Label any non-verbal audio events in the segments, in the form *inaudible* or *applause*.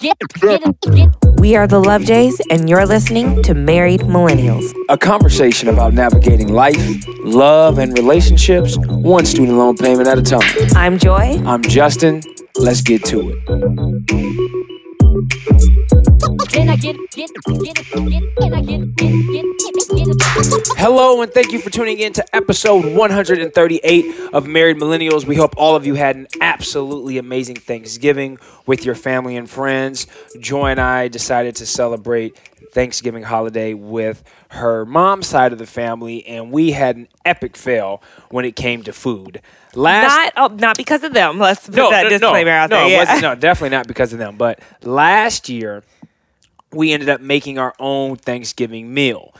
Get, get, get. We are the Love Jays, and you're listening to Married Millennials. A conversation about navigating life, love, and relationships, one student loan payment at a time. I'm Joy. I'm Justin. Let's get to it. Hello, and thank you for tuning in to episode 138 of Married Millennials. We hope all of you had an absolutely amazing Thanksgiving with your family and friends. Joy and I decided to celebrate Thanksgiving holiday with her mom's side of the family, and we had an epic fail when it came to food. Last Not, oh, not because of them. Let's put that disclaimer out there. yeah. no, definitely not because of them. But last year, we ended up making our own Thanksgiving meal.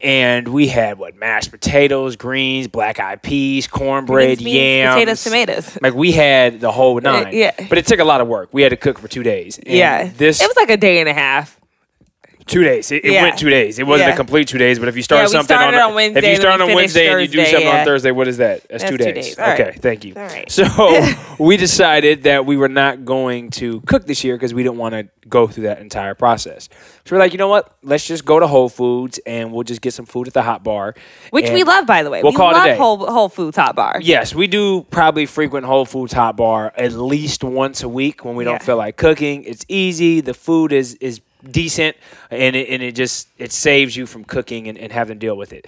And we had what mashed potatoes, greens, black eyed peas, cornbread, Beans, yams, potatoes, tomatoes. Like we had the whole uh, nine. yeah. But it took a lot of work. We had to cook for two days. And yeah. This it was like a day and a half. Two days. It, it Yeah. went two days. It wasn't Yeah. a complete two days. But if you start Yeah, something on, on Wednesday if you start on Wednesday and you do Thursday, something on. Thursday, what is that? That's, That's two two days. days. All right. Okay, thank you. All right. *laughs* So we decided that we were not going to cook this year because we didn't want to go through that entire process. So we're like, you know what? Let's just go to Whole Foods and we'll just get some food at the hot bar. Which we love, by the way. We'll we call it a love day. Whole, Whole Foods Hot Bar. Yes, we do probably frequent Whole Foods hot bar at least once a week when we don't feel like cooking. It's easy. The food is is decent, and it, and it just it saves you from cooking and, and having to deal with it.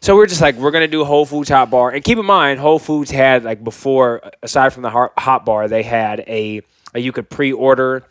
So we're just like we're gonna do Whole Foods hot bar, and keep in mind Whole Foods had like before, aside from the hot hot bar, they had a, a you could pre-order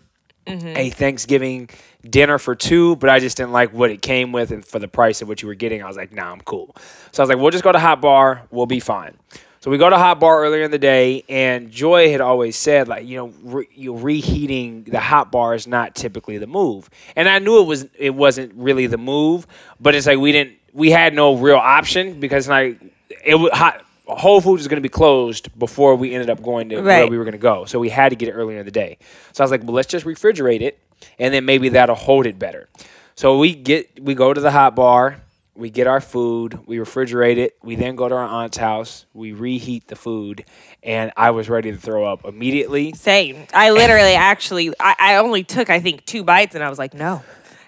Mm-hmm. a Thanksgiving dinner for two, but I just didn't like what it came with and for the price of what you were getting. I was like, nah, I'm cool. So I was like, we'll just go to Hot Bar. We'll be fine. So we go to Hot Bar earlier in the day, and Joy had always said, like, you know, re- you reheating the Hot Bar is not typically the move. And I knew it was it wasn't really the move, but it's like we didn't we had no real option because like it was hot. Whole Foods was going to be closed before we ended up going to where we were going to go. So we had to get it earlier in the day. So I was like, well, let's just refrigerate it, and then maybe that'll hold it better. So we get we go to the hot bar, we get our food, we refrigerate it, we then go to our aunt's house, we reheat the food, and I was ready to throw up immediately. Same. I literally actually, I, I only took, I think, two bites and I was like, no,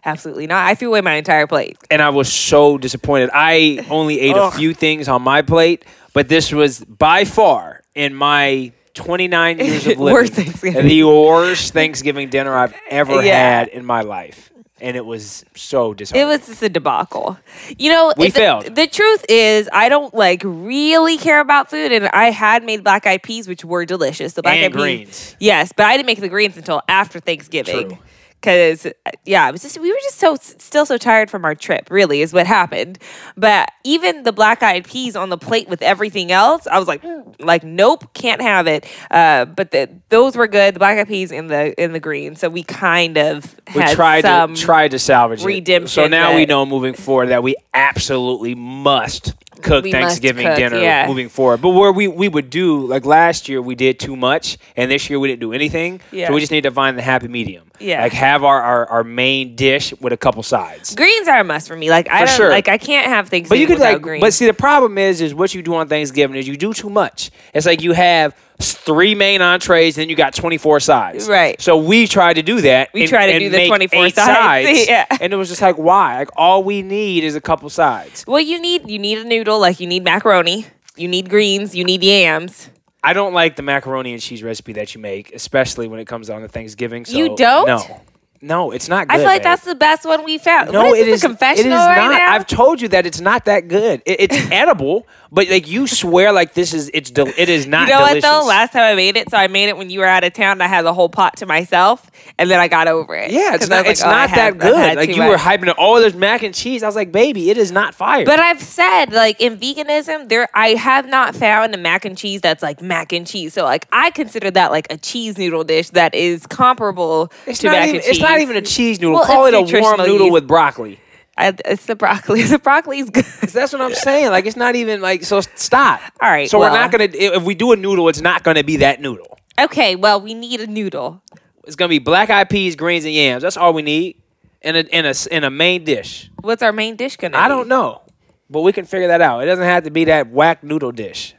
absolutely not. I threw away my entire plate. and I was so disappointed. I only ate a few things on my plate, but this was by far in my 29 years of *laughs* Worst living Thanksgiving. the worst Thanksgiving dinner I've ever Yeah. had in my life, and it was so disappointing. It was just a debacle. You know, We the, failed. The truth is, I don't like really care about food, and I had made black eyed peas, which were delicious. The black And eyed greens. peas, yes, but I didn't make the greens until after Thanksgiving. True. Because yeah, it was just we were just so still so tired from our trip. Really, is what happened. But even the black eyed peas on the plate with everything else, I was like, "Mm," like nope, can't have it. Uh, but the, those were good, the black eyed peas and the in the green. So we kind of we had tried some to tried to salvage it. So now we know moving forward that we absolutely must cook We Thanksgiving cook, dinner yeah. moving forward. But where we we would do like last year we did too much and this year we didn't do anything. Yeah. So we just need to find the happy medium. Yeah. Like have our, our, our main dish with a couple sides. Greens are a must for me. Like I For don't sure. like I can't have things. But you could like, greens. but see, the problem is, is what you do on Thanksgiving is you do too much. It's like you have three main entrees, then you got twenty four sides. Right. So we tried to do that. We and- tried to and do the make 24 eight *laughs* sides. Yeah. and it was just like, why? Like all we need is a couple sides. well, you need you need a noodle. Like you need macaroni. You need greens. You need yams. I don't like the macaroni and cheese recipe that you make, especially when it comes down to Thanksgiving. So You don't? No, no, it's not. good. I feel like babe. that's the best one we found. No, what is it this, is. a confessional it is right not. now? I've told you that it's not that good. It, it's *laughs* edible, but like you swear, like this is it's. Del- it is not. you know delicious. what though? Last time I made it, so I made it when you were out of town. I had the whole pot to myself, and then I got over it. Yeah, it's not. was It's oh, not that had- good. Like you were hyping it. Oh, there's mac and cheese. I was like, baby, it is not fire. But I've said like in veganism, there I have not found a mac and cheese that's like mac and cheese. So like I consider that like a cheese noodle dish that is comparable it's to mac Even, and cheese. it's not even a cheese noodle. Well, Call it a warm noodle yeast. with broccoli. I, it's the broccoli. *laughs* The broccoli's good. That's what I'm saying. Like it's not even like. So stop. All right, So well. we're not gonna. If we do a noodle, it's not gonna be that noodle. Okay, well we need a noodle. It's gonna be black eyed peas, greens, and yams. That's all we need. In a in a in a main dish. What's our main dish gonna? I be? don't know, but we can figure that out. It doesn't have to be that whack noodle dish.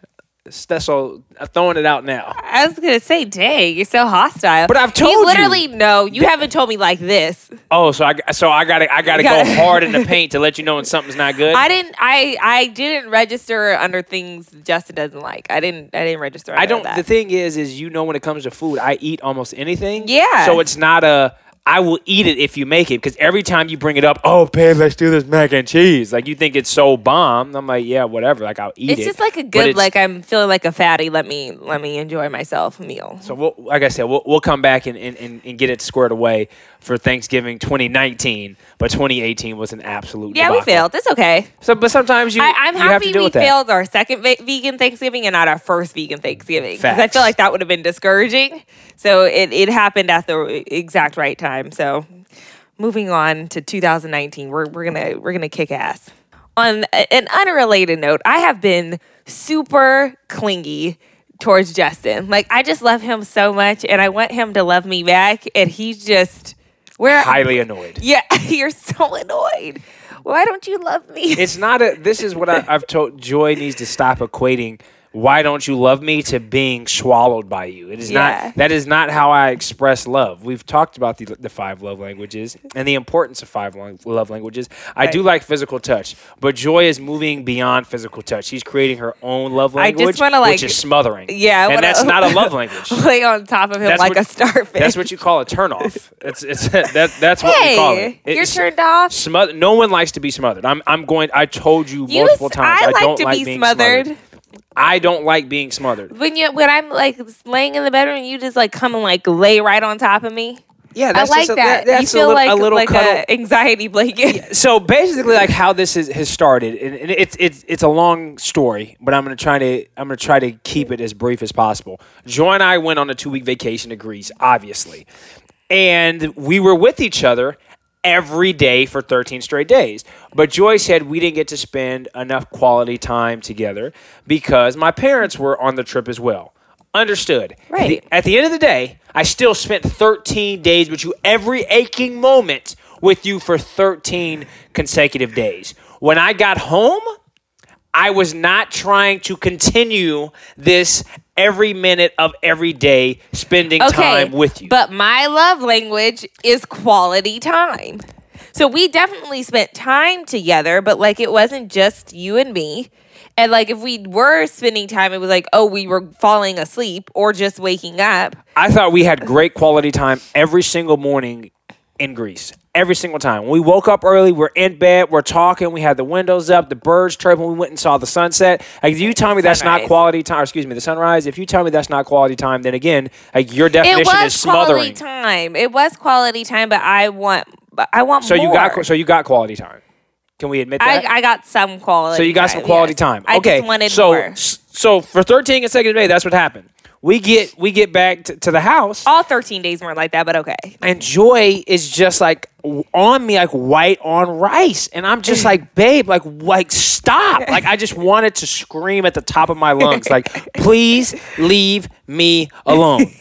That's so I'm throwing it out now. I was gonna say, dang, you're so hostile. But I've told you you. literally no. You haven't told me like this. Oh, so I so I gotta I gotta gotta- go *laughs* hard in the paint to let you know when something's not good. I didn't. I I didn't register under things Justin doesn't like. I didn't. I didn't register. Under I don't. That. The thing is, is you know when it comes to food, I eat almost anything. Yeah. So it's not a. I will eat it if you make it because every time you bring it up, oh, babe, let's do this mac and cheese. Like you think it's so bomb. I'm like, yeah, whatever. Like I'll eat it's it. It's just like a good, like I'm feeling like a fatty. Let me let me enjoy myself meal. So we'll, like I said, we'll, we'll come back and, and, and, get it squared away for Thanksgiving 2019. But 2018 was an absolute. Yeah, we failed. It's okay. So, but sometimes you, I, I'm you have to happy we with that. failed our second ve- vegan Thanksgiving and not our first vegan Thanksgiving because I feel like that would have been discouraging. So it it happened at the exact right time. So moving on to 2019, we're we're gonna we're gonna kick ass. On an unrelated note, I have been super clingy towards Justin. Like I just love him so much, and I want him to love me back. And he's just we're Highly annoyed. yeah, *laughs* you're so annoyed. Why don't you love me? It's not a. This is what I, I've told. Joy needs to stop equating. Why don't you love me to being swallowed by you? It is Yeah. not. That is not how I express love. We've talked about the the five love languages and the importance of five lo- love languages. I do like physical touch, but Joy is moving beyond physical touch. She's creating her own love I just language, wanna, which is smothering. Yeah, and wanna- that's not a love *laughs* language. lay on top of him That's like what- a starfish. That's what you call a turnoff. It's it's *laughs* that that's what we call it. hey, you're turned off. Smother. No one likes to be smothered. I'm. I'm going. I told you You, multiple times. I like don't to like be being smothered. I don't like being smothered. When you when I'm like laying in the bedroom, you just like come and like lay right on top of me. Yeah, I like that. you feel like a little like a anxiety blanket. so basically, like how this is, has started, and, and it's it's it's a long story, but I'm gonna try to I'm gonna try to keep it as brief as possible. Joy and I went on a two week vacation to Greece, obviously, and we were with each other every day for 13 straight days. But Joy said we didn't get to spend enough quality time together because my parents were on the trip as well. Understood. At the- Right. At the, end of the day, I still spent 13 days with you, every aching moment with you for 13 consecutive days. When I got home, I was not trying to continue this every minute of every day spending Okay, time with you. But my love language is quality time. So we definitely spent time together, but like it wasn't just you and me. And like if we were spending time, it was like, oh, we were falling asleep or just waking up. I thought we had great quality time every single morning in Greece. Every single time. We woke up early, we're in bed, we're talking, we had the windows up, the birds chirping, we went and saw the sunset. Like if you tell me that's not quality time, or excuse me, the sunrise, if you tell me that's not quality time, then again, like your It definition was is quality time. It was quality time, but I want, I want So more. you got so you got quality time. Can we admit that? I, I got some quality. So you got some quality yes. time. I okay. just wanted so more. so for 13 consecutive days, that's what happened. We get we get back to, to the house. All 13 days weren't like that, but okay. and Joy is just like on me like white on rice, and I'm just like, *laughs* babe, like like stop! Like I just wanted to scream at the top of my lungs, like please leave me alone. *laughs*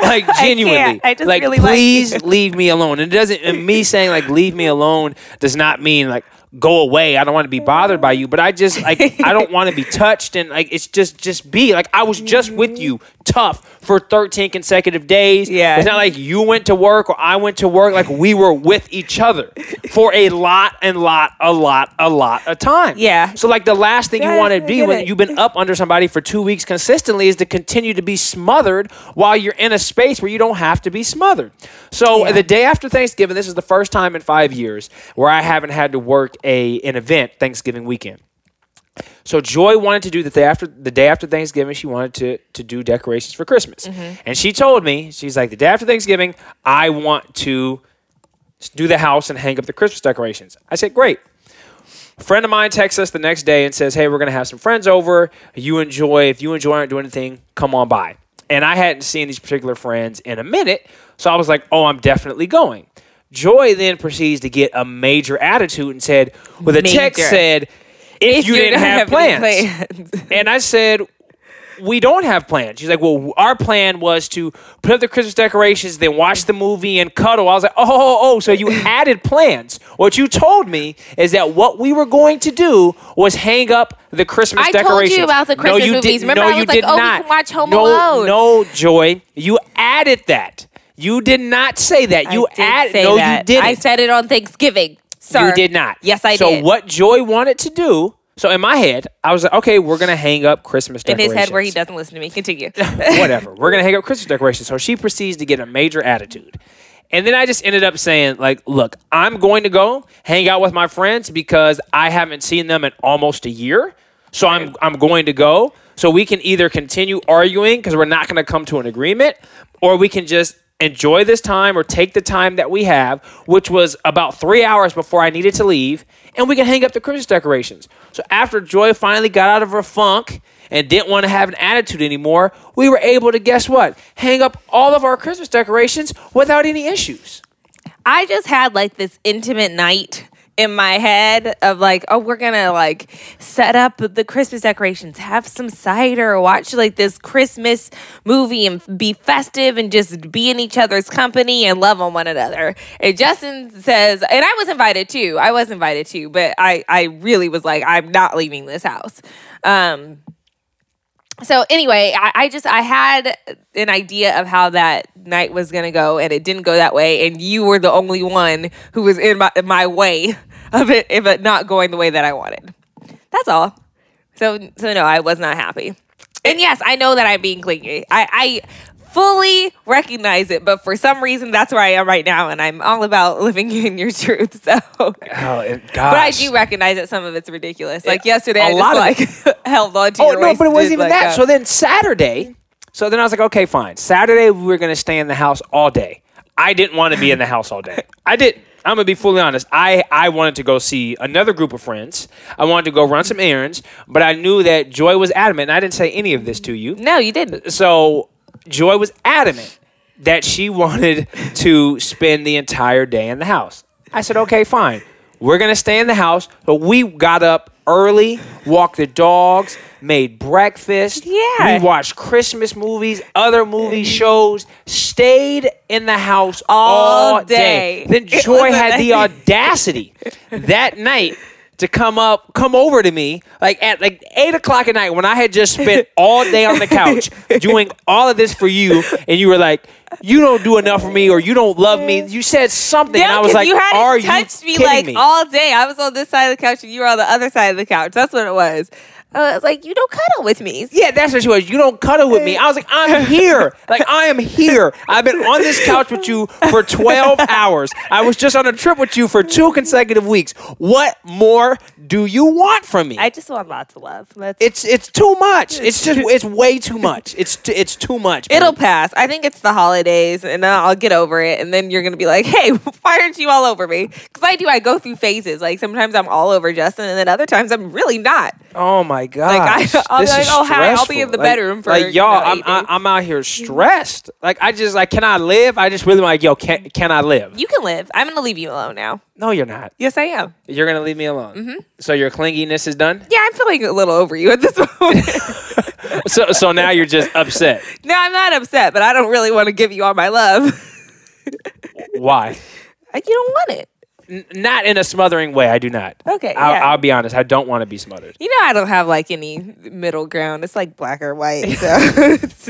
Like genuinely, I just like really please you. leave me alone. And it doesn't. And me saying like leave me alone does not mean like go away. I don't want to be bothered by you, but I just like I don't want to be touched and like it's just just be like I was just with you tough for 13 consecutive days. Yeah. It's not like you went to work or I went to work. Like we were with each other for a lot and lot, a lot, a lot of time. Yeah. So like the last thing Yeah, you want to be when it. you've been up under somebody for two weeks consistently is to continue to be smothered while you're in a space where you don't have to be smothered. So Yeah. the day after Thanksgiving, this is the first time in five years where I haven't had to work a an event Thanksgiving weekend. So Joy wanted to do the day after the day after Thanksgiving. She wanted to to do decorations for Christmas, mm-hmm. and she told me she's like the day after Thanksgiving I want to do the house and hang up the Christmas decorations. I said great. A friend of mine texts us the next day and says, "Hey, we're gonna have some friends over. You enjoy if you enjoy aren't doing anything, come on by." And I hadn't seen these particular friends in a minute, so I was like, "Oh, I'm definitely going." Joy then proceeds to get a major attitude and said, "Well, the text said." If, you you didn't don't have, have plans. plans. And I said, we don't have plans. She's like, well, our plan was to put up the Christmas decorations, then watch the movie and cuddle. I was like, oh, oh, oh, oh so you *laughs* added plans. What you told me is that what we were going to do was hang up the Christmas I told you about the Christmas no, you movies. Did, Remember no, I was you like, did oh, we not. can watch Home no, Alone. No, Joy, you added that. You did not say that. You I added. no, that. you didn't. I said it on Thanksgiving. Sir. You did not. Yes, I so did. So what Joy wanted to do? So in my head, I was like, okay, we're gonna hang up Christmas in his head where he doesn't listen to me. Continue. *laughs* Whatever. We're gonna hang up Christmas decorations. So she proceeds to get a major attitude. And then I just ended up saying, like, look, I'm going to go hang out with my friends because I haven't seen them in almost a year. So I'm I'm going to go. So we can either continue arguing because we're not going to come to an agreement, or we can just enjoy this time or take the time that we have, which was about three hours before I needed to leave, and we can hang up the Christmas decorations. So after Joy finally got out of her funk and didn't want to have an attitude anymore, we were able to guess what? Hang up all of our Christmas decorations without any issues. I just had like this intimate night in my head of like, oh, we're gonna like set up the Christmas decorations, have some cider, watch like this Christmas movie and be festive and just be in each other's company and love on one another. And Justin says, and I was invited too. I was invited too, but I I really was like, I'm not leaving this house. Um so anyway, I, I just I had an idea of how that night was gonna go, and it didn't go that way. And you were the only one who was in my my way *laughs* of it, of it not going the way that I wanted. That's all. So so no, I was not happy. And yes, I know that I'm being clingy. I, I fully recognize it, but for some reason that's where I am right now, and I'm all about *laughs* living in your truth. So Oh, it, but I do recognize that some of it's ridiculous. Like yesterday, I a just lot of like *laughs* held on to Oh no, but it wasn't even like, that. uh, So then Saturday, so then I was like, okay, fine. Saturday we were gonna stay in the house all day. I didn't want to be in the house all day. I did. I'm gonna be fully honest. I I wanted to go see another group of friends. I wanted to go run some errands, but I knew that Joy was adamant. And I didn't say any of this to you. no, you didn't. So Joy was adamant that she *laughs* wanted to spend the entire day in the house. I said, okay, fine. We're gonna stay in the house. But we got up early, walked the dogs, made breakfast. Yeah. We watched Christmas movies, other movie shows, stayed in the house all, All day. Then Joy had the audacity that night to come up, come over to me, like at like eight o'clock at night when I had just spent *laughs* all day on the couch doing all of this for you, and you were like, "You don't do enough for me," or "You don't love me." You said something, and I was like, you hadn't "Are touched you me like me?" all day. I was on this side of the couch and you were on the other side of the couch. That's what it was. I was like, you don't cuddle with me. Yeah, that's what she was. You don't cuddle with me. I was like, I'm *laughs* here. Like, I am here. I've been on this couch with you for 12 *laughs* hours. I was just on a trip with you for two consecutive weeks. What more do you want from me? I just want lots of love. That's, it's it's too much. It's just it's way too much. It's t- it's too much. It'll pass. I think it's the holidays, and I'll get over it. And then you're gonna be like, "Hey, *laughs* why aren't you all over me?" Because I do. I go through phases. Like sometimes I'm all over Justin, and then other times I'm really not. Oh my god! I- I'll be like, "Oh, hi, I'll be in the bedroom for, like you y'all. know, I'm I, I'm out here stressed. Like I just like can I live? I just really like yo can can I live? You can live. I'm gonna leave you alone now. no, you're not. Yes, I am. You're gonna leave me alone. Mm-hmm. So your clinginess is done. Yeah, I'm feeling a little over you at this *laughs* moment. So so now you're just upset. *laughs* no, I'm not upset, but I don't really want to give you all my love. *laughs* Why? Like, you don't want it. N- not in a smothering way. I do not. Okay, I'll, yeah. I'll be honest. I don't want to be smothered. You know, I don't have like any middle ground. It's like black or white. *laughs* So it's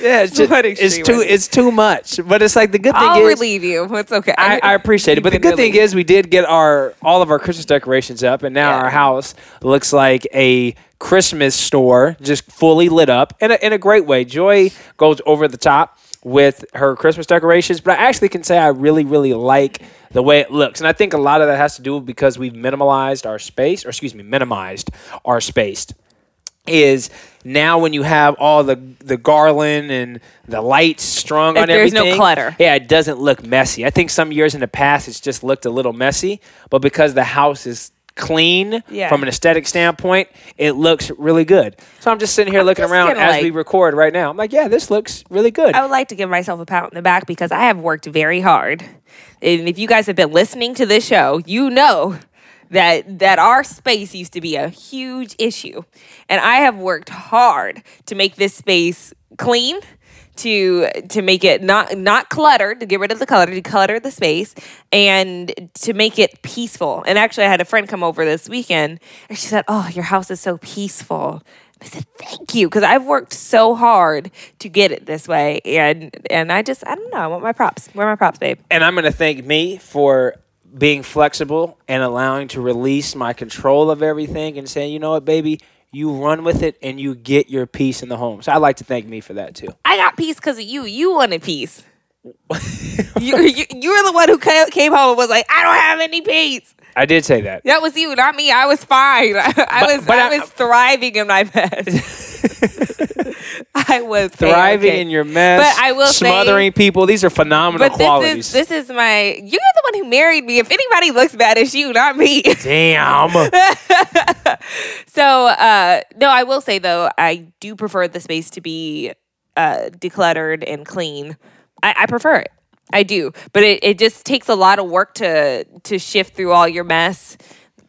Yeah, it's *laughs* just, it's too it's too much. But it's like the good thing I'll is relieve you. It's okay. I, I appreciate it. But the good thing is we did get our all of our Christmas decorations up, and now Yeah. our house looks like a Christmas store, just fully lit up in a, in a great way. Joy goes over the top with her Christmas decorations, but I actually can say I really, really like the way it looks. And I think a lot of that has to do because we've minimalized our space, or excuse me, minimized our space is now when you have all the the garland and the lights strung on there's no clutter. Yeah, it doesn't look messy. I think some years in the past it's just looked a little messy, but because the house is clean Yeah. from an aesthetic standpoint, it looks really good. So I'm just sitting here looking around as like- we record right now. I'm like, yeah, this looks really good. I would like to give myself a pat on the back because I have worked very hard. And if you guys have been listening to this show, you know that that our space used to be a huge issue, and I have worked hard to make this space clean. To to make it not not cluttered, to get rid of the clutter, to clutter the space, and to make it peaceful. And actually, I had a friend come over this weekend, and she said, "Oh, your house is so peaceful." I said, "Thank you," because I've worked so hard to get it this way, and and I just I don't know. I want my props. Where are my props, babe? and I'm to thank me for being flexible and allowing to release my control of everything and saying, you know what, baby, you run with it and you get your peace in the home. So I'd like to thank me for that too. I got peace because of you. You wanted peace. *laughs* you, you you were the one who came home and was like, I don't have any peace. I did say that. That was you, not me. I was fine. *laughs* I, But- was but I, I- was thriving in my best. *laughs* *laughs* I was Thriving okay. in your mess, But I will say- smothering people. These are phenomenal But qualities. this is this is my. You're the one who married me. If anybody looks bad, it's you, not me. Damn. *laughs* So, uh, no, I will say though, I do prefer the space to be uh, decluttered and clean. I, I prefer it. I do, but it, it just takes a lot of work to to shift through all your mess,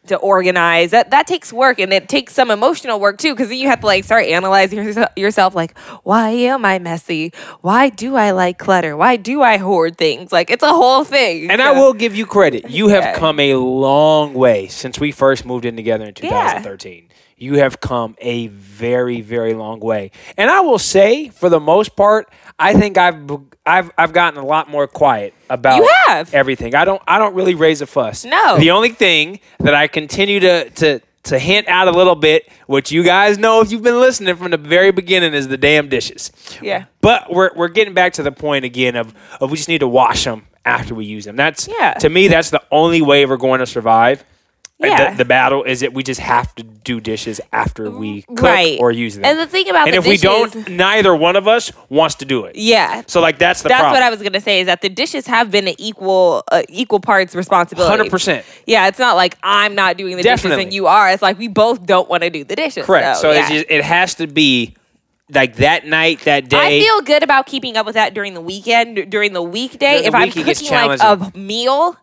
to organize. That that takes work, and it takes some emotional work too, because then you have to like start analyzing yourself, yourself. Like, why am I messy? Why do I like clutter? Why do I hoard things? Like, it's a whole thing. And I will give you credit. You have Yeah. come a long way since we first moved in together in 2013. You have come a very, very long way. And I will say, for the most part, I think I've I've I've gotten a lot more quiet about You have. everything. I don't I don't really raise a fuss. No. The only thing that I continue to to to hint out a little bit, which you guys know if you've been listening from the very beginning, is the damn dishes. Yeah. But we're we're getting back to the point again of of we just need to wash them after we use them. That's Yeah. to me that's the only way we're going to survive. Yeah. The, the battle is that we just have to do dishes after we cook Right. or use them. And the thing about and the if we don't, neither one of us wants to do it. yeah, So like that's the That's problem. what I was gonna say. Is that the dishes have been an equal, uh, equal parts responsibility. 100%. Yeah, it's not like I'm not doing the dishes and you are. It's like we both don't want to do the dishes. Correct. So, yeah. it's just, it has to be like that night, that day. I feel good about keeping up with that during the weekend. During the weekday, During the if I'm week, gets cooking like a meal,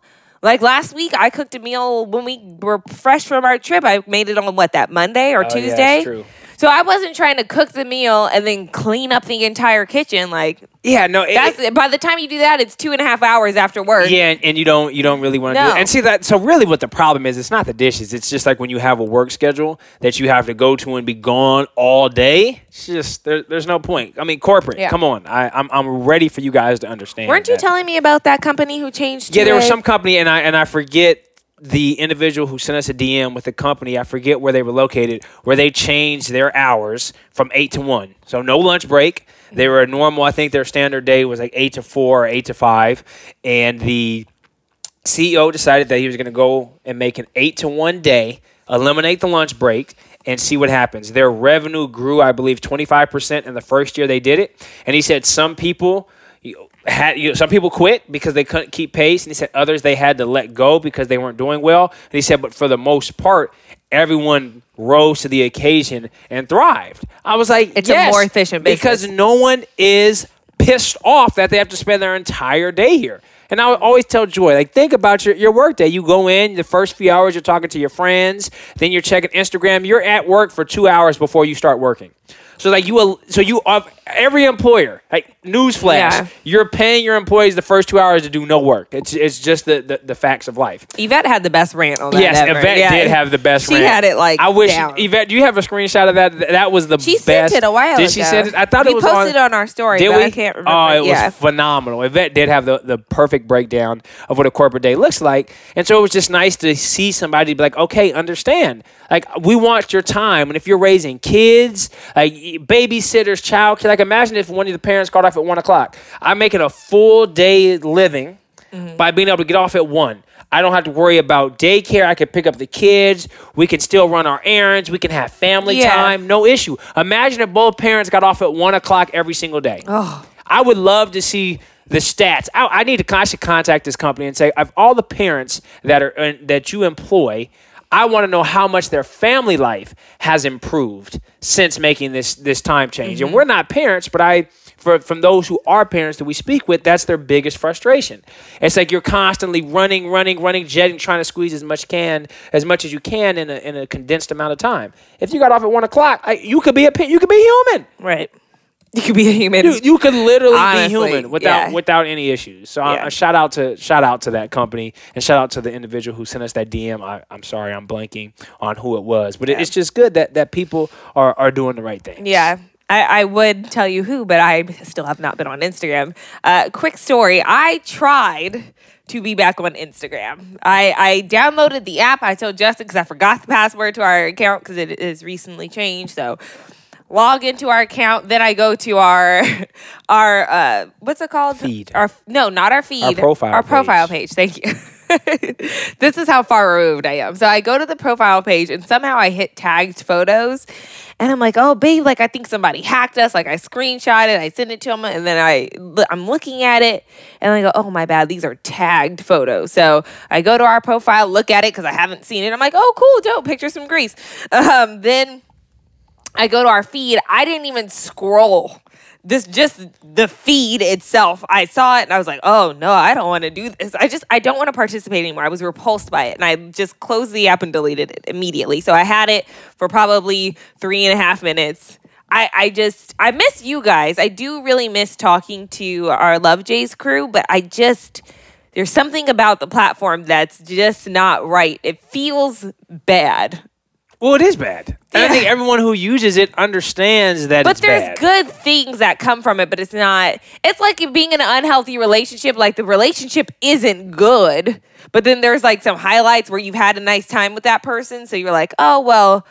like last week, I cooked a meal when we were fresh from our trip. I made it on what that Monday or Oh, yeah, Tuesday. that's true. So I wasn't trying to cook the meal and then clean up the entire kitchen. Like yeah, no, it, that's by the time you do that, it's two and a half hours after work. Yeah, and, and you don't you don't really want to do it. And see that so really what the problem is, it's not the dishes. It's just like when you have a work schedule that you have to go to and be gone all day. It's just there, there's no point. I mean, corporate. Yeah. Come on, I, I'm I'm ready for you guys to understand. Weren't you that. telling me about that company who changed? Yeah, there was some company, and I and I forget the individual who sent us a DM with the company. I forget where they were located, where they changed their hours from eight to one, so no lunch break. They were a normal. I think their standard day was like eight to four or eight to five, and the CEO decided that he was going to go and make an eight to one day, eliminate the lunch break, and see what happens. Their revenue grew, I believe, 25% in the first year they did it. And he said some people had, you know, some people quit because they couldn't keep pace. And he said others they had to let go because they weren't doing well. And he said, but for the most part, everyone rose to the occasion and thrived. I was like, It's a more efficient business. because no one is pissed off that they have to spend their entire day here. And I would always tell Joy, like, think about your, your work day. You go in, the first few hours, you're talking to your friends, then you're checking Instagram. You're at work for two hours before you start working. So like you, so you, uh, every employer, like newsflash, Yeah. you're paying your employees the first two hours to do no work. It's it's just the the, the facts of life. Yvette had the best rant on that. Yes, ever. Yvette Yeah. did have the best. Rant. She rant. had it, like, I wish down. Yvette. Do you have a screenshot of that? That was the She best. sent it a while ago. Did ago. she send it? I thought we it was posted on, it on our story. Did we? I can't remember. Oh, it yeah. was phenomenal. Yvette did have the, the perfect breakdown of what a corporate day looks like. And so it was just nice to see somebody be like, okay, understand. Like, we want your time. And if you're raising kids, like babysitters, child care, like imagine if one of the parents got off at one o'clock. I'm making a full day living Mm-hmm. by being able to get off at one. I don't have to worry about daycare. I can pick up the kids. We can still run our errands. We can have family Yeah. time. No issue. Imagine if both parents got off at one o'clock every single day. Oh. I would love to see the stats. I, I need to I should contact this company and say, of all the parents that are uh, that you employ, I want to know how much their family life has improved since making this this time change. Mm-hmm. And we're not parents, but I for from those who are parents that we speak with, that's their biggest frustration. It's like you're constantly running, running, running, jetting, trying to squeeze as much can as much as you can in a in a condensed amount of time. If you got off at one o'clock, I, you could be a you could be human. Right. *laughs* You could be a human. You, you could literally Honestly, be human without yeah. without any issues. So I, Yeah. I shout out to shout out to that company and shout out to the individual who sent us that DM. I, I'm sorry, I'm blanking on who it was, but it, it's just good that that people are are doing the right thing. Yeah. I, I would tell you who, but I still have not been on Instagram. Uh, quick story I tried to be back on Instagram. I, I downloaded the app. I told Justin because I forgot the password to our account because it is recently changed. So log into our account. Then I go to our *laughs* our uh, what's it called? Feed. Our no, not our feed. Our profile Our profile page. page. Thank you. *laughs* this is how far removed I am. So I go to the profile page and somehow I hit tagged photos. And I'm like, oh, babe, like I think somebody hacked us. Like I screenshot it, I send it to them, and then I I'm looking at it, and I go, oh my bad, these are tagged photos. So I go to our profile, look at it because I haven't seen it. I'm like, oh, cool, dope, picture some grease. *laughs* Um, then I go to our feed. I didn't even scroll. This just the feed itself. I saw it and I was like, "Oh no, I don't want to do this. I just I don't want to participate anymore." I was repulsed by it and I just closed the app and deleted it immediately. So I had it for probably three and a half minutes. I I just I miss you guys. I do really miss talking to our Love Jays crew, but I just there's something about the platform that's just not right. It feels bad. Well, it is bad. And I think everyone who uses it understands that But it's there's bad. good things that come from it, but it's not. It's like being in an unhealthy relationship. Like the relationship isn't good, but then there's like some highlights where you've had a nice time with that person. So you're like, oh well,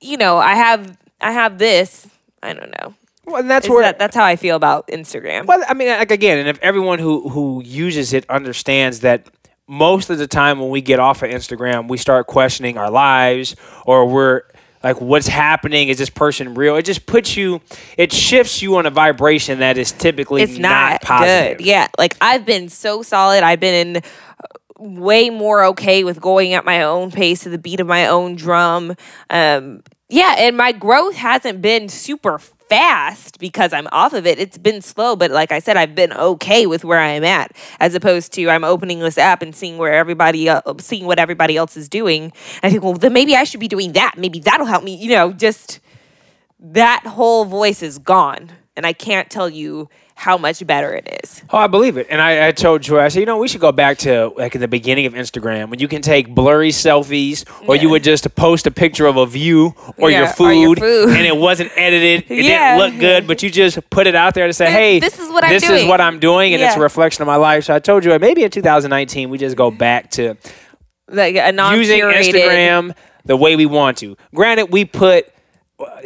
you know, I have I have this. I don't know. Well, and that's It's where that, that's how I feel about Instagram. Well, I mean, like again, and if everyone who who uses it understands that most of the time when we get off of Instagram, we start questioning our lives, or we're like, "What's happening? Is this person real?" It just puts you, it shifts you on a vibration that is typically it's not, positive. good. Yeah, like I've been so solid. I've been in uh, way more okay with going at my own pace to the beat of my own drum. Um, yeah, and my growth hasn't been super fast because I'm off of it. It's been slow, but like I said, I've been okay with where I'm at, as opposed to I'm opening this app and seeing where everybody, el seeing what everybody else is doing. And I think, well, then maybe I should be doing that. Maybe that'll help me. You know, just that whole voice is gone, and I can't tell you how much better it is. Oh, I believe it. And I, I told Joy, I said, you know, we should go back to like in the beginning of Instagram when you can take blurry selfies, or you would just post a picture of a view or, your, food, or your food. and it wasn't edited. It Yeah. didn't look good, but you just put it out there to say, hey, this is what I'm this is doing. what I'm doing, and it's a reflection of my life. So I told you, maybe in 2019 we just go back to Like using Instagram the way we want to. Granted, we put.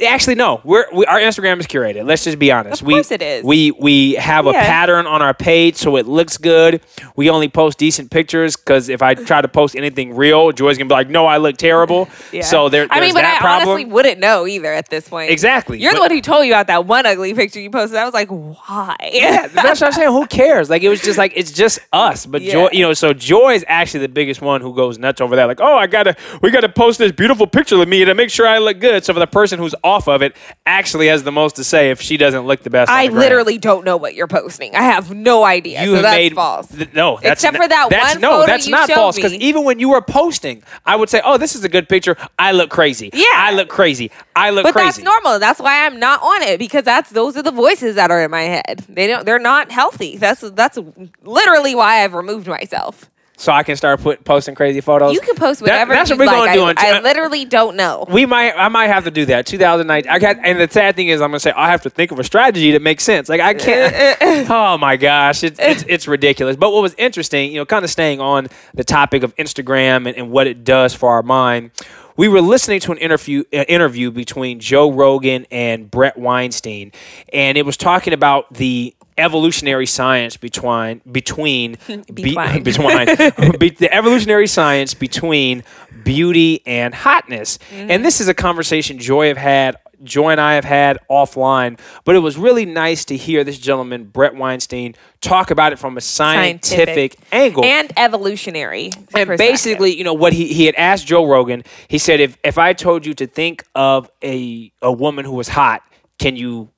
Actually, no. We're we, our Instagram is curated. Let's just be honest. Of course we, it is. We we have a Yeah. pattern on our page, so it looks good. We only post decent pictures because if I try to post anything real, Joy's gonna be like, "No, I look terrible." *laughs* Yeah. So there, I there's mean, but that I problem. honestly wouldn't know either at this point. Exactly. You're the But- one who told you about that one ugly picture you posted. I was like, why? yeah, that's what I'm saying. Who cares? Like it was just like it's just us. But Joy, you know, so Joy is actually the biggest one who goes nuts over that. Like, oh, I gotta, we gotta post this beautiful picture of me to make sure I look good. So for the person who's off of it, actually has the most to say if she doesn't look the best. I the literally don't know what you're posting. I have no idea. You so have that's made false. th- no, that's Except n- for that that's, one No, photo that's not false. Because even when you were posting, I would say, "Oh, this is a good picture. I look crazy. Yeah. I look crazy. I look But crazy." that's normal. That's why I'm not on it because that's those are the voices that are in my head. They don't. They're not healthy. That's that's literally why I've removed myself. So I can start put, posting crazy photos. You can post That- whatever that's you what we're like. gonna do. I, I literally don't know. We might, I might have to do that. 2009. I got, and the sad thing is, I'm gonna say I have to think of a strategy that makes sense. Like I can't. *laughs* oh my gosh, it's, it's it's ridiculous. But what was interesting, you know, kind of staying on the topic of Instagram and, and what it does for our mind. We were listening to an interview uh, interview between Joe Rogan and Bret Weinstein, and it was talking about the evolutionary science between between *laughs* be- Between. *laughs* be- the evolutionary science between beauty and hotness. And this is a conversation Joy have had Joy and I have had offline, but it was really nice to hear this gentleman, Bret Weinstein, talk about it from a scientific, angle. and evolutionary. And basically, you know, what he, he had asked Joe Rogan, he said, if, if I told you to think of a, a woman who was hot, can you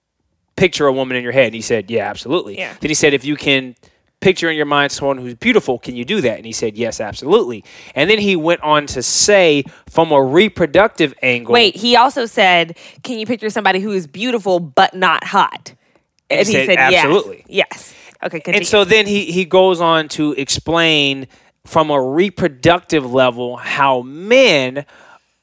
picture a woman in your head? And he said, Yeah, absolutely. Yeah. Then he said, If you can picture in your mind someone who's beautiful, can you do that? And he said, Yes, absolutely. And then he went on to say, from a reproductive angle. Wait, he also said, "Can you picture somebody who is beautiful but not hot?" And he said, "Absolutely." Yes. yes. Okay, continue. And so then he, he goes on to explain from a reproductive level how men,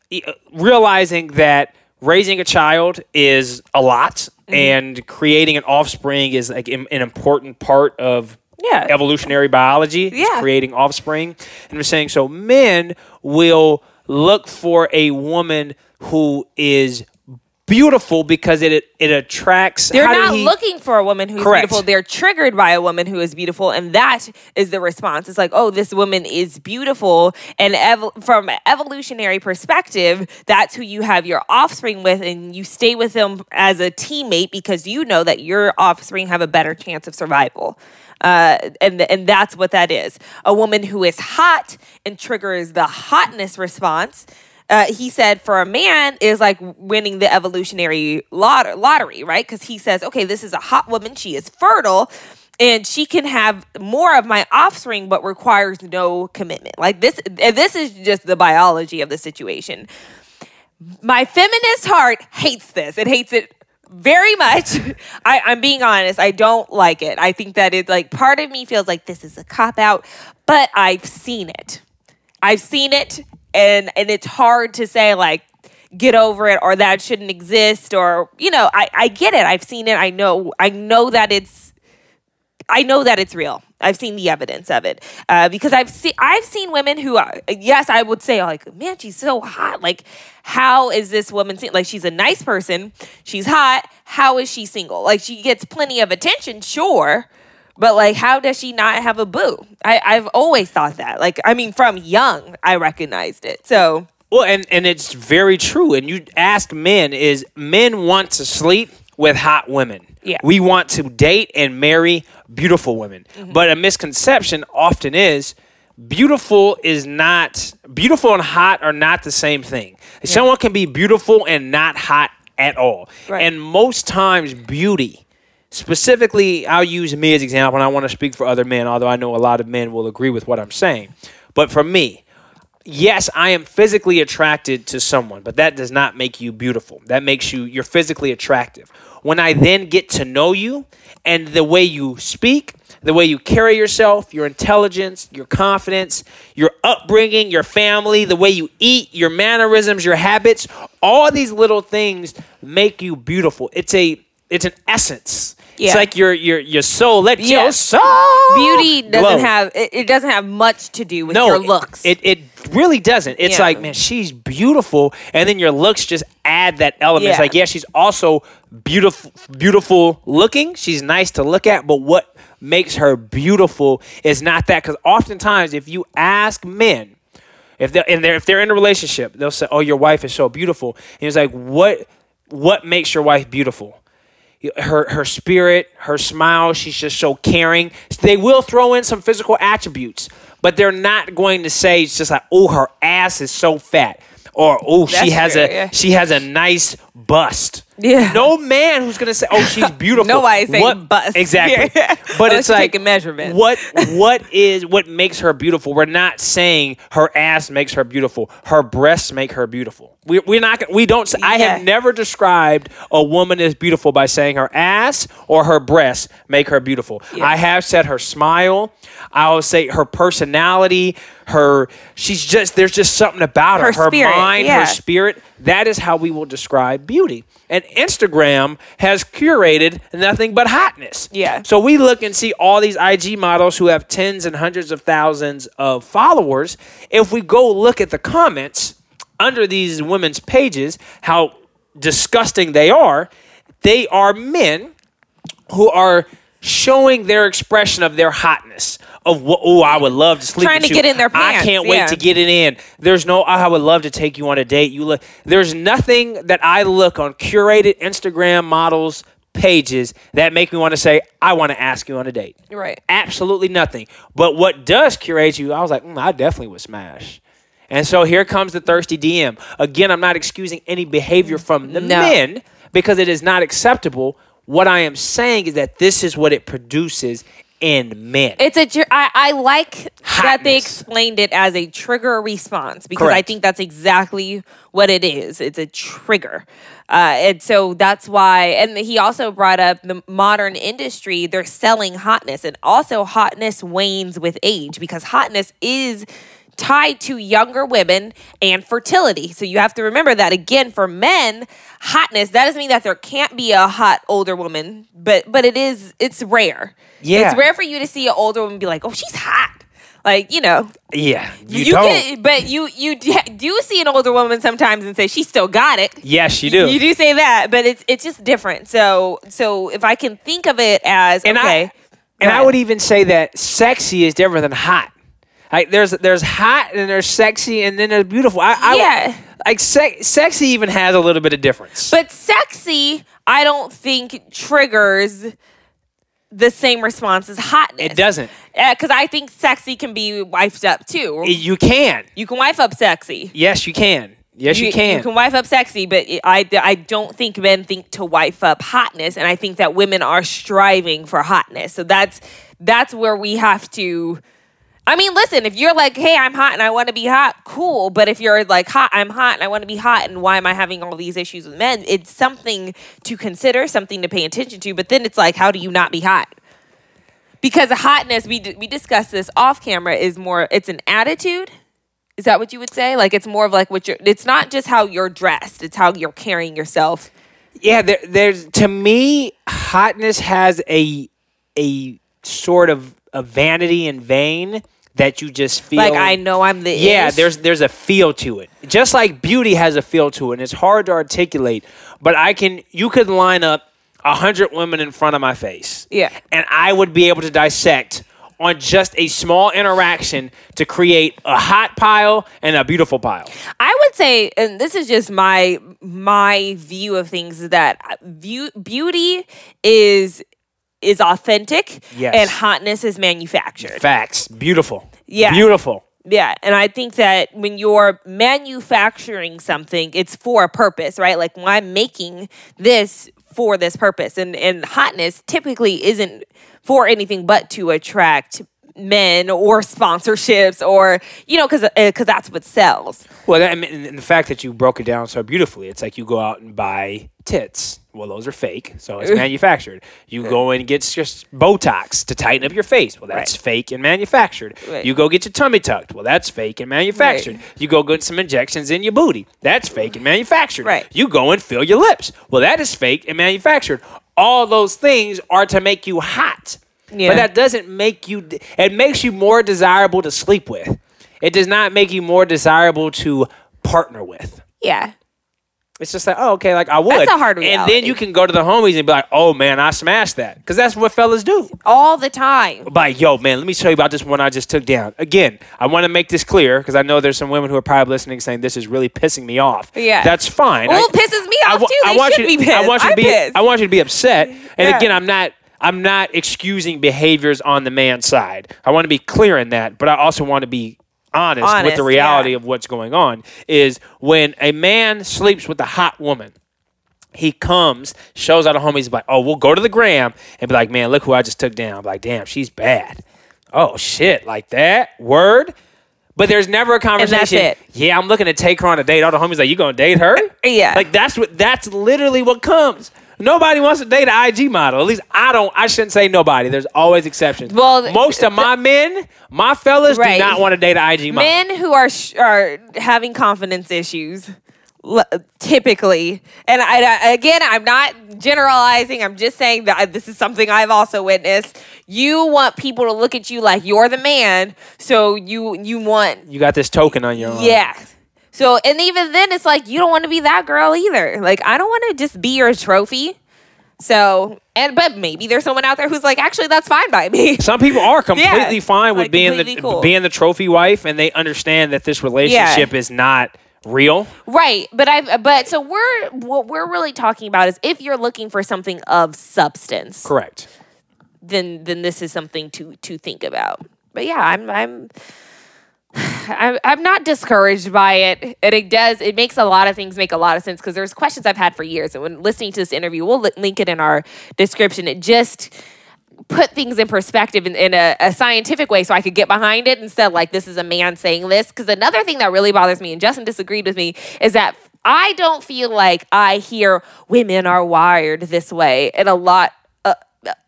e- uh, realizing that raising a child is a lot Mm-hmm. and creating an offspring is like im- an important part of Yeah. evolutionary biology is Yeah. creating offspring and we're saying so men will look for a woman who is beautiful because it it attracts They're not he- looking for a woman who's Correct. beautiful. They're triggered by a woman who is beautiful, and that is the response. It's like, oh, this woman is beautiful, and ev- from an evolutionary perspective, that's who you have your offspring with, and you stay with them as a teammate because you know that your offspring have a better chance of survival. Uh, and and that's what that is. A woman who is hot and triggers the hotness response uh, he said for a man is like winning the evolutionary lot- lottery, right? Because he says, okay, this is a hot woman. She is fertile and she can have more of my offspring, but requires no commitment. Like this, this is just the biology of the situation. My feminist heart hates this. It hates it very much. *laughs* I, I'm being honest. I don't like it. I think that it's like part of me feels like this is a cop out, but I've seen it. I've seen it and and it's hard to say like get over it or that shouldn't exist or you know I I get it. I've seen it. I know I know that it's I know that it's real. I've seen the evidence of it. Uh, because I've seen I've seen women who are, yes I would say like man she's so hot. Like how is this woman like she's a nice person. She's hot. How is she single? Like she gets plenty of attention sure but like, how does she not have a boo? I, I've always thought that. Like, I mean, from young, I recognized it. So Well, and and it's very true. And you ask men is men want to sleep with hot women. Yeah. We want to date and marry beautiful women. Mm-hmm. But a misconception often is beautiful is not beautiful and hot are not the same thing. Someone can be beautiful and not hot at all. Right. And most times beauty specifically I'll use me as example and I want to speak for other men although I know a lot of men will agree with what I'm saying. But for me, yes, I am physically attracted to someone, but that does not make you beautiful. That makes you you're physically attractive. When I then get to know you and the way you speak, the way you carry yourself, your intelligence, your confidence, your upbringing, your family, the way you eat, your mannerisms, your habits, all these little things make you beautiful. It's a it's an essence. Yeah. It's like your your your soul. Let Yeah. your soul beauty doesn't glow. have it, it doesn't have much to do with no your looks. It, it really doesn't. It's Yeah. like, man, she's beautiful, and then your looks just add that element. It's like, yeah, she's also beautiful, beautiful looking. She's nice to look at, but what makes her beautiful is not that. Because oftentimes, if you ask men, if they're and they're if they're in a relationship, they'll say, "Oh, your wife is so beautiful," and it's like, what what makes your wife beautiful? Her her spirit, her smile, she's just so caring. They will throw in some physical attributes, but they're not going to say it's just like, "Oh, her ass is so fat." Or oh, she has true, a yeah. she has a nice bust. Yeah. No man who's gonna say, "Oh, she's *laughs* beautiful." Nobody's saying bust Exactly. *laughs* But it's like take a measurement. What *laughs* what is what makes her beautiful? We're not saying her ass makes her beautiful. Her breasts make her beautiful. We, we're not. We don't. s- I have never described a woman as beautiful by saying her ass or her breasts make her beautiful. I have said her smile. I will say her personality. Her she's just there's just something about her. Her spirit, mind. yeah. Her spirit. That is how we will describe beauty. And Instagram has curated nothing but hotness. Yeah. So we look and see all these IG models who have tens and hundreds of thousands of followers. If we go look at the comments under these women's pages, how disgusting they are, they are men who are showing their expression of their hotness of what oh I would love to sleep Trying with to you. get in their pants. I can't wait yeah. to get it in. There's no I would love to take you on a date. You look there's nothing that I look on curated Instagram models pages that make me want to say I want to ask you on a date. Right. Absolutely nothing. But what does curate you, I was like, mm, I definitely would smash. And so here comes the thirsty DM. Again, I'm not excusing any behavior from the No. men because it is not acceptable. What I am saying is that this is what it produces in men. It's a. tr- I, I like that they explained it as a trigger response because I think that's exactly what it is. It's a trigger, uh, and so that's why. And he also brought up the modern industry. They're selling hotness, and also hotness wanes with age because hotness is tied to younger women and fertility. So you have to remember that again for men, hotness that doesn't mean that there can't be a hot older woman, but but it is it's rare. Yeah. It's rare for you to see an older woman be like, "Oh, she's hot." Like, you know, yeah, you, you, don't. can but you you *laughs* do see an older woman sometimes and say she still got it. yes, you do. You do say that, but it's it's just different. So so if I can think of it as and okay, I and I would even say that sexy is different than hot. Like there's there's hot and there's sexy and then there's beautiful. I, I Yeah. like se- sexy even has a little bit of difference. But sexy, I don't think triggers the same response as hotness. it doesn't. Because I think sexy can be wifed up too. You can. you can wife up sexy. Yes, you can. Yes, you, can. You can wife up sexy, but I, I don't think men think to wife up hotness, and I think that women are striving for hotness. So that's that's where we have to. I mean, listen, if you're like, hey, I'm hot and I want to be hot, cool. But if you're like, hot, I'm hot and I want to be hot, and why am I having all these issues with men? It's something to consider, something to pay attention to. But then it's like, how do you not be hot? Because hotness, we we discussed this off camera, is more. It's an attitude. Is that what you would say? Like it's more of like what you're. It's not just how you're dressed; it's how you're carrying yourself. Yeah, there, there's to me, hotness has a a sort of a vanity and vain that you just feel Like I know I'm the. Yeah, ish. there's there's a feel to it. Just like beauty has a feel to it, and it's hard to articulate. But I can you could line up a hundred women in front of my face. Yeah. And I would be able to dissect on just a small interaction to create a hot pile and a beautiful pile. I would say, and this is just my my view of things, is that uh, view, beauty is is authentic, Yes. and hotness is manufactured. Facts. Beautiful. Yeah. Beautiful. Yeah, and I think that when you're manufacturing something, it's for a purpose, right? Like when I'm making this for this purpose, and and hotness typically isn't for anything but to attract men or sponsorships or you know because because eh, that's what sells. Well, I mean, and the fact that you broke it down so beautifully, it's like you go out and buy tits. Well, those are fake, so it's manufactured. You go and get just Botox to tighten up your face. Well, that's Right. fake and manufactured. Right. You go get your tummy tucked. Well, that's fake and manufactured. Right. You go get some injections in your booty. That's fake and manufactured. Right. You go and fill your lips. Well, that is fake and manufactured. All those things are to make you hot. Yeah. But that doesn't make you, it makes you more desirable to sleep with. It does not make you more desirable to partner with. Yeah, It's just like, oh, okay, like I would. That's a hard And then you can go to the homies and be like, oh man, I smashed that. Because that's what fellas do. all the time. Like, yo, man, let me tell you about this one I just took down. Again, I want to make this clear because I know there's some women who are probably listening saying this is really pissing me off. Yeah. That's fine. Well, I- it pisses me off wa- too. They I want should you, be pissed. I want you to be. pissed. I want you to be upset. And Yeah. again, I'm not. I'm not excusing behaviors on the man's side. I want to be clear in that, but I also want to be honest, with the reality yeah. of what's going on. Is when a man sleeps with a hot woman, he comes, shows out a homies, like, oh, we'll go to the gram and be like, man, look who I just took down. I'm like, damn, she's bad. Oh shit, like that word. But there's never a conversation. Yeah, I'm looking to take her on a date. All the homies like, you gonna date her? *laughs* Yeah. Like that's what that's literally what comes. Nobody wants to date an IG model. At least I don't. I shouldn't say nobody. There's always exceptions. Well, most of my men, my fellas, Right. do not want to date an IG model. Men who are sh- are having confidence issues, l- typically, and I, I- again, I'm not generalizing. I'm just saying that this is something I've also witnessed. You want people to look at you like you're the man, so you you want you got this token on your arm. yeah. So and even then, it's like you don't want to be that girl either. Like I don't want to just be your trophy. So and but maybe there's someone out there who's like, actually, that's fine by me. *laughs* Some people are *laughs* completely fine with like, being the cool. being the trophy wife, and they understand that this relationship is not real. Right, but I but so we're what we're really talking about is if you're looking for something of substance, Correct. then then this is something to to think about. But yeah, I'm I'm *sighs* I'm, I'm not discouraged by it. And it does, it makes a lot of things make a lot of sense because there's questions I've had for years. And when listening to this interview, we'll li- link it in our description. It just put things in perspective in, in a, a scientific way so I could get behind it instead like, this is a man saying this. Because another thing that really bothers me, and Justin disagreed with me, is that I don't feel like I hear women are wired this way and a lot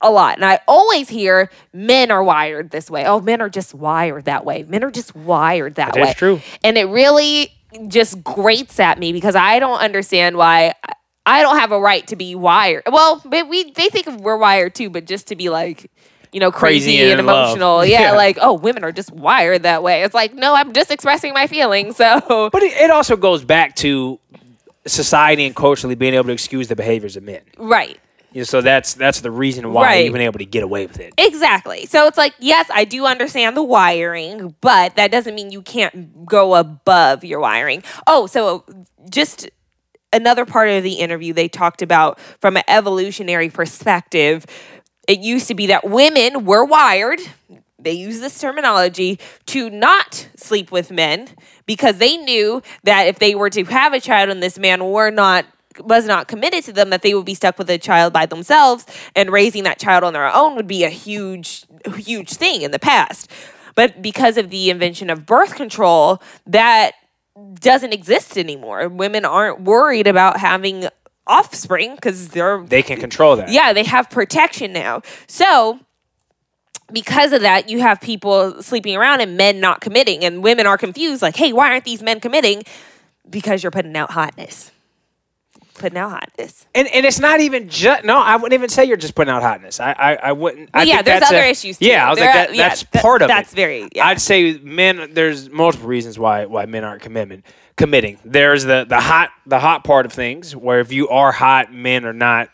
a lot. And I always hear men are wired this way. Oh, men are just wired that way. Men are just wired that That way. That's true. And it really just grates at me because I don't understand why I don't have a right to be wired. Well, we they think we're wired too, but just to be like, you know, crazy, Crazy and emotional. *laughs* Yeah, Yeah. like, oh, women are just wired that way. It's like, no, I'm just expressing my feelings. So But it, it also goes back to society and culturally being able to excuse the behaviors of men. right. So that's that's the reason why Right. you've been able to get away with it. Exactly. So it's like, yes, I do understand the wiring, but that doesn't mean you can't go above your wiring. Oh, so just another part of the interview, they talked about from an evolutionary perspective, it used to be that women were wired. They use this terminology to not sleep with men because they knew that if they were to have a child and this man were not was not committed to them that they would be stuck with a child by themselves and raising that child on their own would be a huge huge thing in the past but because of the invention of birth control that doesn't exist anymore women aren't worried about having offspring because they're They can control that. yeah, they have protection now. So because of that, you have people sleeping around and men not committing, and women are confused, like, hey, why aren't these men committing? Because you're putting out hotness. Putting out hotness. And and it's not even just no, I wouldn't even say you're just putting out hotness. I I, I wouldn't. I yeah, there's other a- issues, too. Yeah, I was There like are- that, yeah, that's that- part of that's it. That's very- yeah. I'd say men. There's multiple reasons why why men aren't commitment committing. There's the the hot the hot part of things where if you are hot, men are not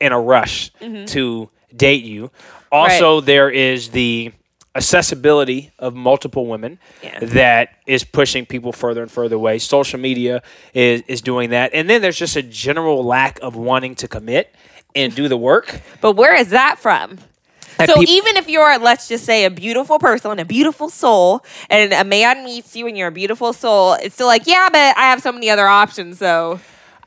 in a rush mm-hmm. to date you. Also, there is the accessibility of multiple women Yeah. that is pushing people further and further away. Social media is, is doing that. And then there's just a general lack of wanting to commit and do the work. But where is that from? So even if you're, let's just say, a beautiful person, a beautiful soul, and a man meets you and you're a beautiful soul, it's still like, yeah, but I have so many other options. So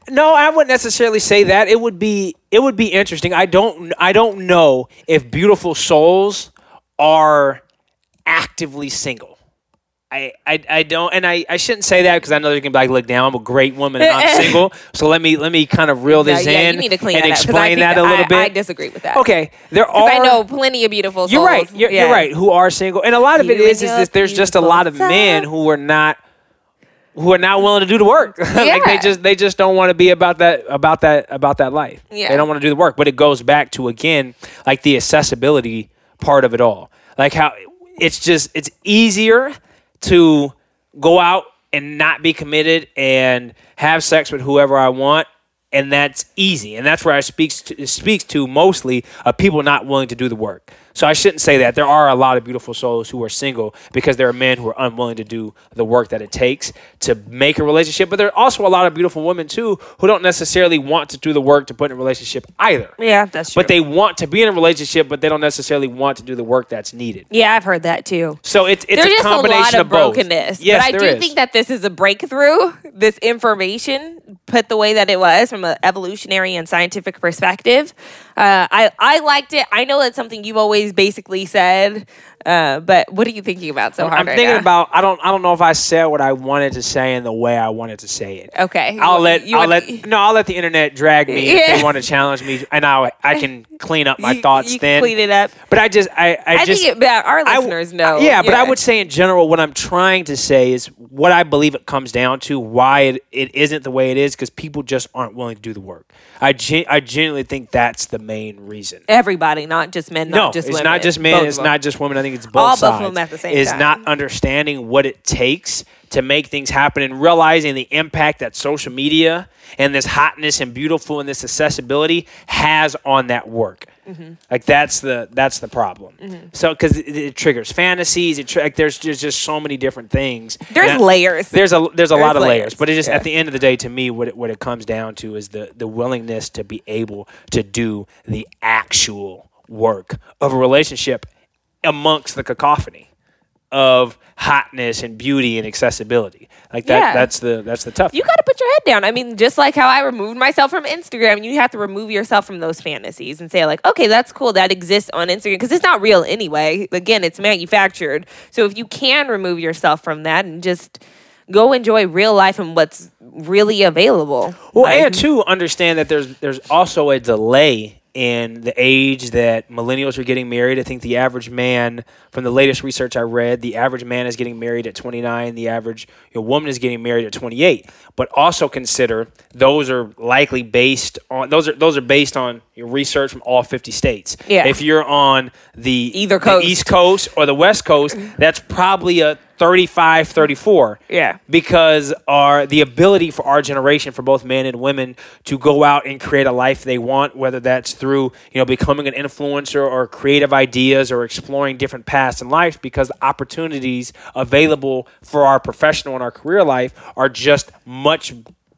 No, I wouldn't necessarily say that. It would be it would be interesting. I don't I don't know if beautiful souls are actively single. I, I, I don't and I, I shouldn't say that because I know they're gonna be like, look, now I'm a great woman and I'm *laughs* single. So let me let me kind of reel this yeah, yeah, in you need to clean and that up, explain think that a little I, bit. I disagree with that. okay, There are I know plenty of beautiful souls. You're right. You're, Yeah. you're right. Who are single, and a lot of it You is is that there's just a lot of men who are not who are not willing to do the work. *laughs* like they just they just don't want to be about that about that about that life. Yeah. They don't want to do the work. But it goes back to again like the accessibility part of it all. Like how it's just it's easier to go out and not be committed and have sex with whoever I want. And that's easy, and that's where I speaks to, speaks to mostly of people not willing to do the work. So I shouldn't say that there are a lot of beautiful souls who are single because there are men who are unwilling to do the work that it takes to make a relationship. But there are also a lot of beautiful women too who don't necessarily want to do the work to put in a relationship either. Yeah, that's true. But they want to be in a relationship, but they don't necessarily want to do the work that's needed. yeah, I've heard that too. So it's it's There's a just a combination lot of, both. brokenness. Yes, but I do is. think that this is a breakthrough. This information put the way that it was from an evolutionary and scientific perspective. Uh, I I liked it. I know that's something you've always basically said. Uh, but what are you thinking about so hard? I'm right thinking now? about. I don't. I don't know if I said what I wanted to say in the way I wanted to say it. Okay, I'll let. you I'll let. No, I'll let the internet drag me if they want to challenge me, and I I can *laughs* clean up my You- thoughts you then. clean it up. But I just. I. I, I just. think it, our I- listeners know. Yeah, but I would say in general, what I'm trying to say is what I believe it comes down to why it, it isn't the way it is because people just aren't willing to do the work. I gen- I genuinely think that's the main reason. everybody, not just men, No, not just it's women. not just men. Both It's not just women. I think it's both All both sides. of them at the same is time. not understanding what it takes to make things happen and realizing the impact that social media and this hotness and beautiful and this accessibility has on that work. Mm-hmm. Like that's the that's the problem. So because it, it triggers fantasies, it tri- like there's just just so many different things. There's I- layers. There's a there's a lot of layers, layers, but it just yeah. at the end of the day, to me, what it, what it comes down to is the the willingness to be able to do the actual work of a relationship amongst the cacophony of hotness and beauty and accessibility. Like that. Yeah. That's the that's the tough. you got to put your head down. I mean, just like how I removed myself from Instagram, you have to remove yourself from those fantasies and say, like, okay, that's cool. That exists on Instagram because it's not real anyway. Again, it's manufactured. So if you can remove yourself from that and just go enjoy real life and what's really available. Well, Like, and too, understand that there's there's also a delay in the age that millennials are getting married. I think the average man, from the latest research I read, the average man is getting married at 29. The average you know, woman is getting married at 28. But also consider those are likely based on those are those are based on your research from all 50 states. Yeah. If you're on the Either the coast. East Coast or the West Coast, that's probably a 35, 34 Yeah. because our the ability for our generation for both men and women to go out and create a life they want whether that's through you know becoming an influencer or creative ideas or exploring different paths in life because the opportunities available for our professional and our career life are just much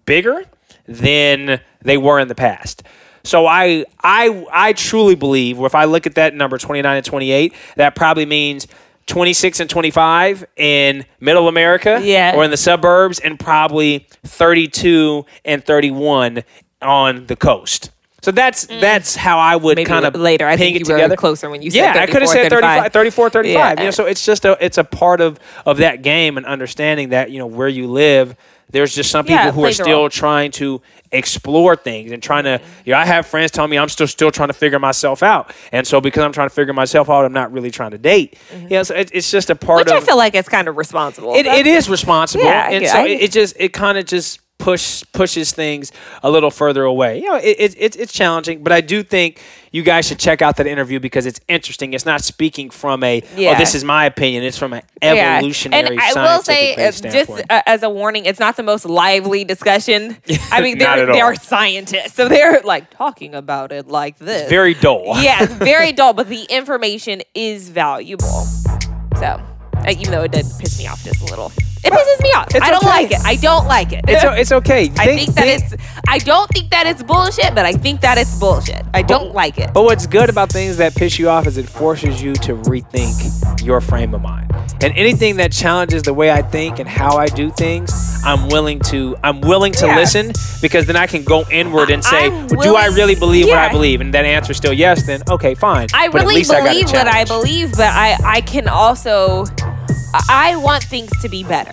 bigger than they were in the past so I I I truly believe if I look at that number 29 and 28 that probably means 26 and 25 in middle America Yeah. or in the suburbs and probably 32 and 31 on the coast. So that's that's how I would Mm. Kind of later. I think it you were together. closer when you said yeah, I could have said 35, 34, 35. Yeah. You know, so it's just a it's a part of of that game and understanding that you know where you live. There's just some people Yeah, who are still role. trying to explore things and trying to. You know, I have friends tell me I'm still still trying to figure myself out, and so because I'm trying to figure myself out, I'm not really trying to date. Mm-hmm. Yeah, so it, it's just a part Which of. I feel like it's kind of responsible. It, it is responsible, Yeah, and so I- it, it just it kind of just push pushes things a little further away. You know, it, it, it's it's challenging, but I do think you guys should check out that interview because it's interesting. It's not speaking from a oh this is my opinion. It's from an evolutionary. Yeah. And I will say, uh, just uh, as a warning, it's not the most lively discussion. *laughs* I mean, they're, they're scientists, so they're like talking about it like this. very dull. *laughs* yeah, very *laughs* dull, but the information is valuable. So, uh, even though it did piss me off just a little, it pisses me off. It's I don't okay. like it. I don't like it. It's it's okay. *laughs* I think that it's. I don't think that it's bullshit, but I think that it's bullshit. I don't like it. But what's good about things that piss you off is it forces you to rethink your frame of mind. And anything that challenges the way I think and how I do things, I'm willing to I'm willing to Yeah. listen because then I can go inward and say, well, do I really believe what I believe? And that answer is still yes, then okay, fine. I but at really least I believe what I believe, but I I can also I want things to be better.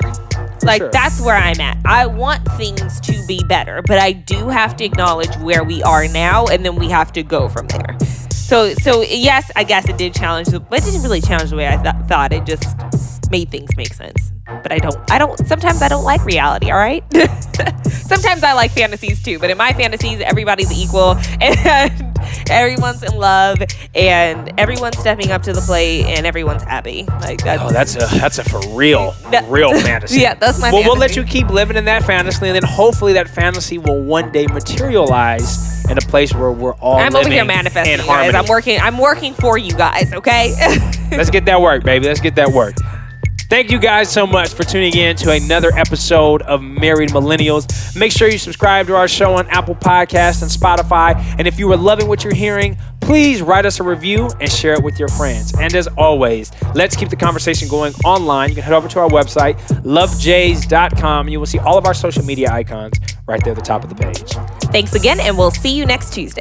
Like Sure. that's where I'm at. I want things to be better, but I do have to acknowledge where we are now, and then we have to go from there. So so yes, I guess it did challenge, the, but it didn't really challenge the way I th- thought. It just made things make sense. But I don't. I don't. Sometimes I don't like reality. All right. *laughs* sometimes I like fantasies too. But in my fantasies, everybody's equal *laughs* and everyone's in love and everyone's stepping up to the plate and everyone's happy. Like that's, Oh, that's a that's a for real, That- real *laughs* fantasy. Yeah, that's my Well, we'll let you keep living in that fantasy, and then hopefully that fantasy will one day materialize in a place where we're all. I'm over here manifesting, guys. I'm working. I'm working for you guys. Okay. Let's get that work, baby. Let's get that work. Thank you guys so much for tuning in to another episode of Married Millennials. Make sure you subscribe to our show on Apple Podcasts and Spotify. And if you are loving what you're hearing, please write us a review and share it with your friends. And as always, let's keep the conversation going online. You can head over to our website, lovejays.com. You will see all of our social media icons right there at the top of the page. Thanks again, and we'll see you next Tuesday.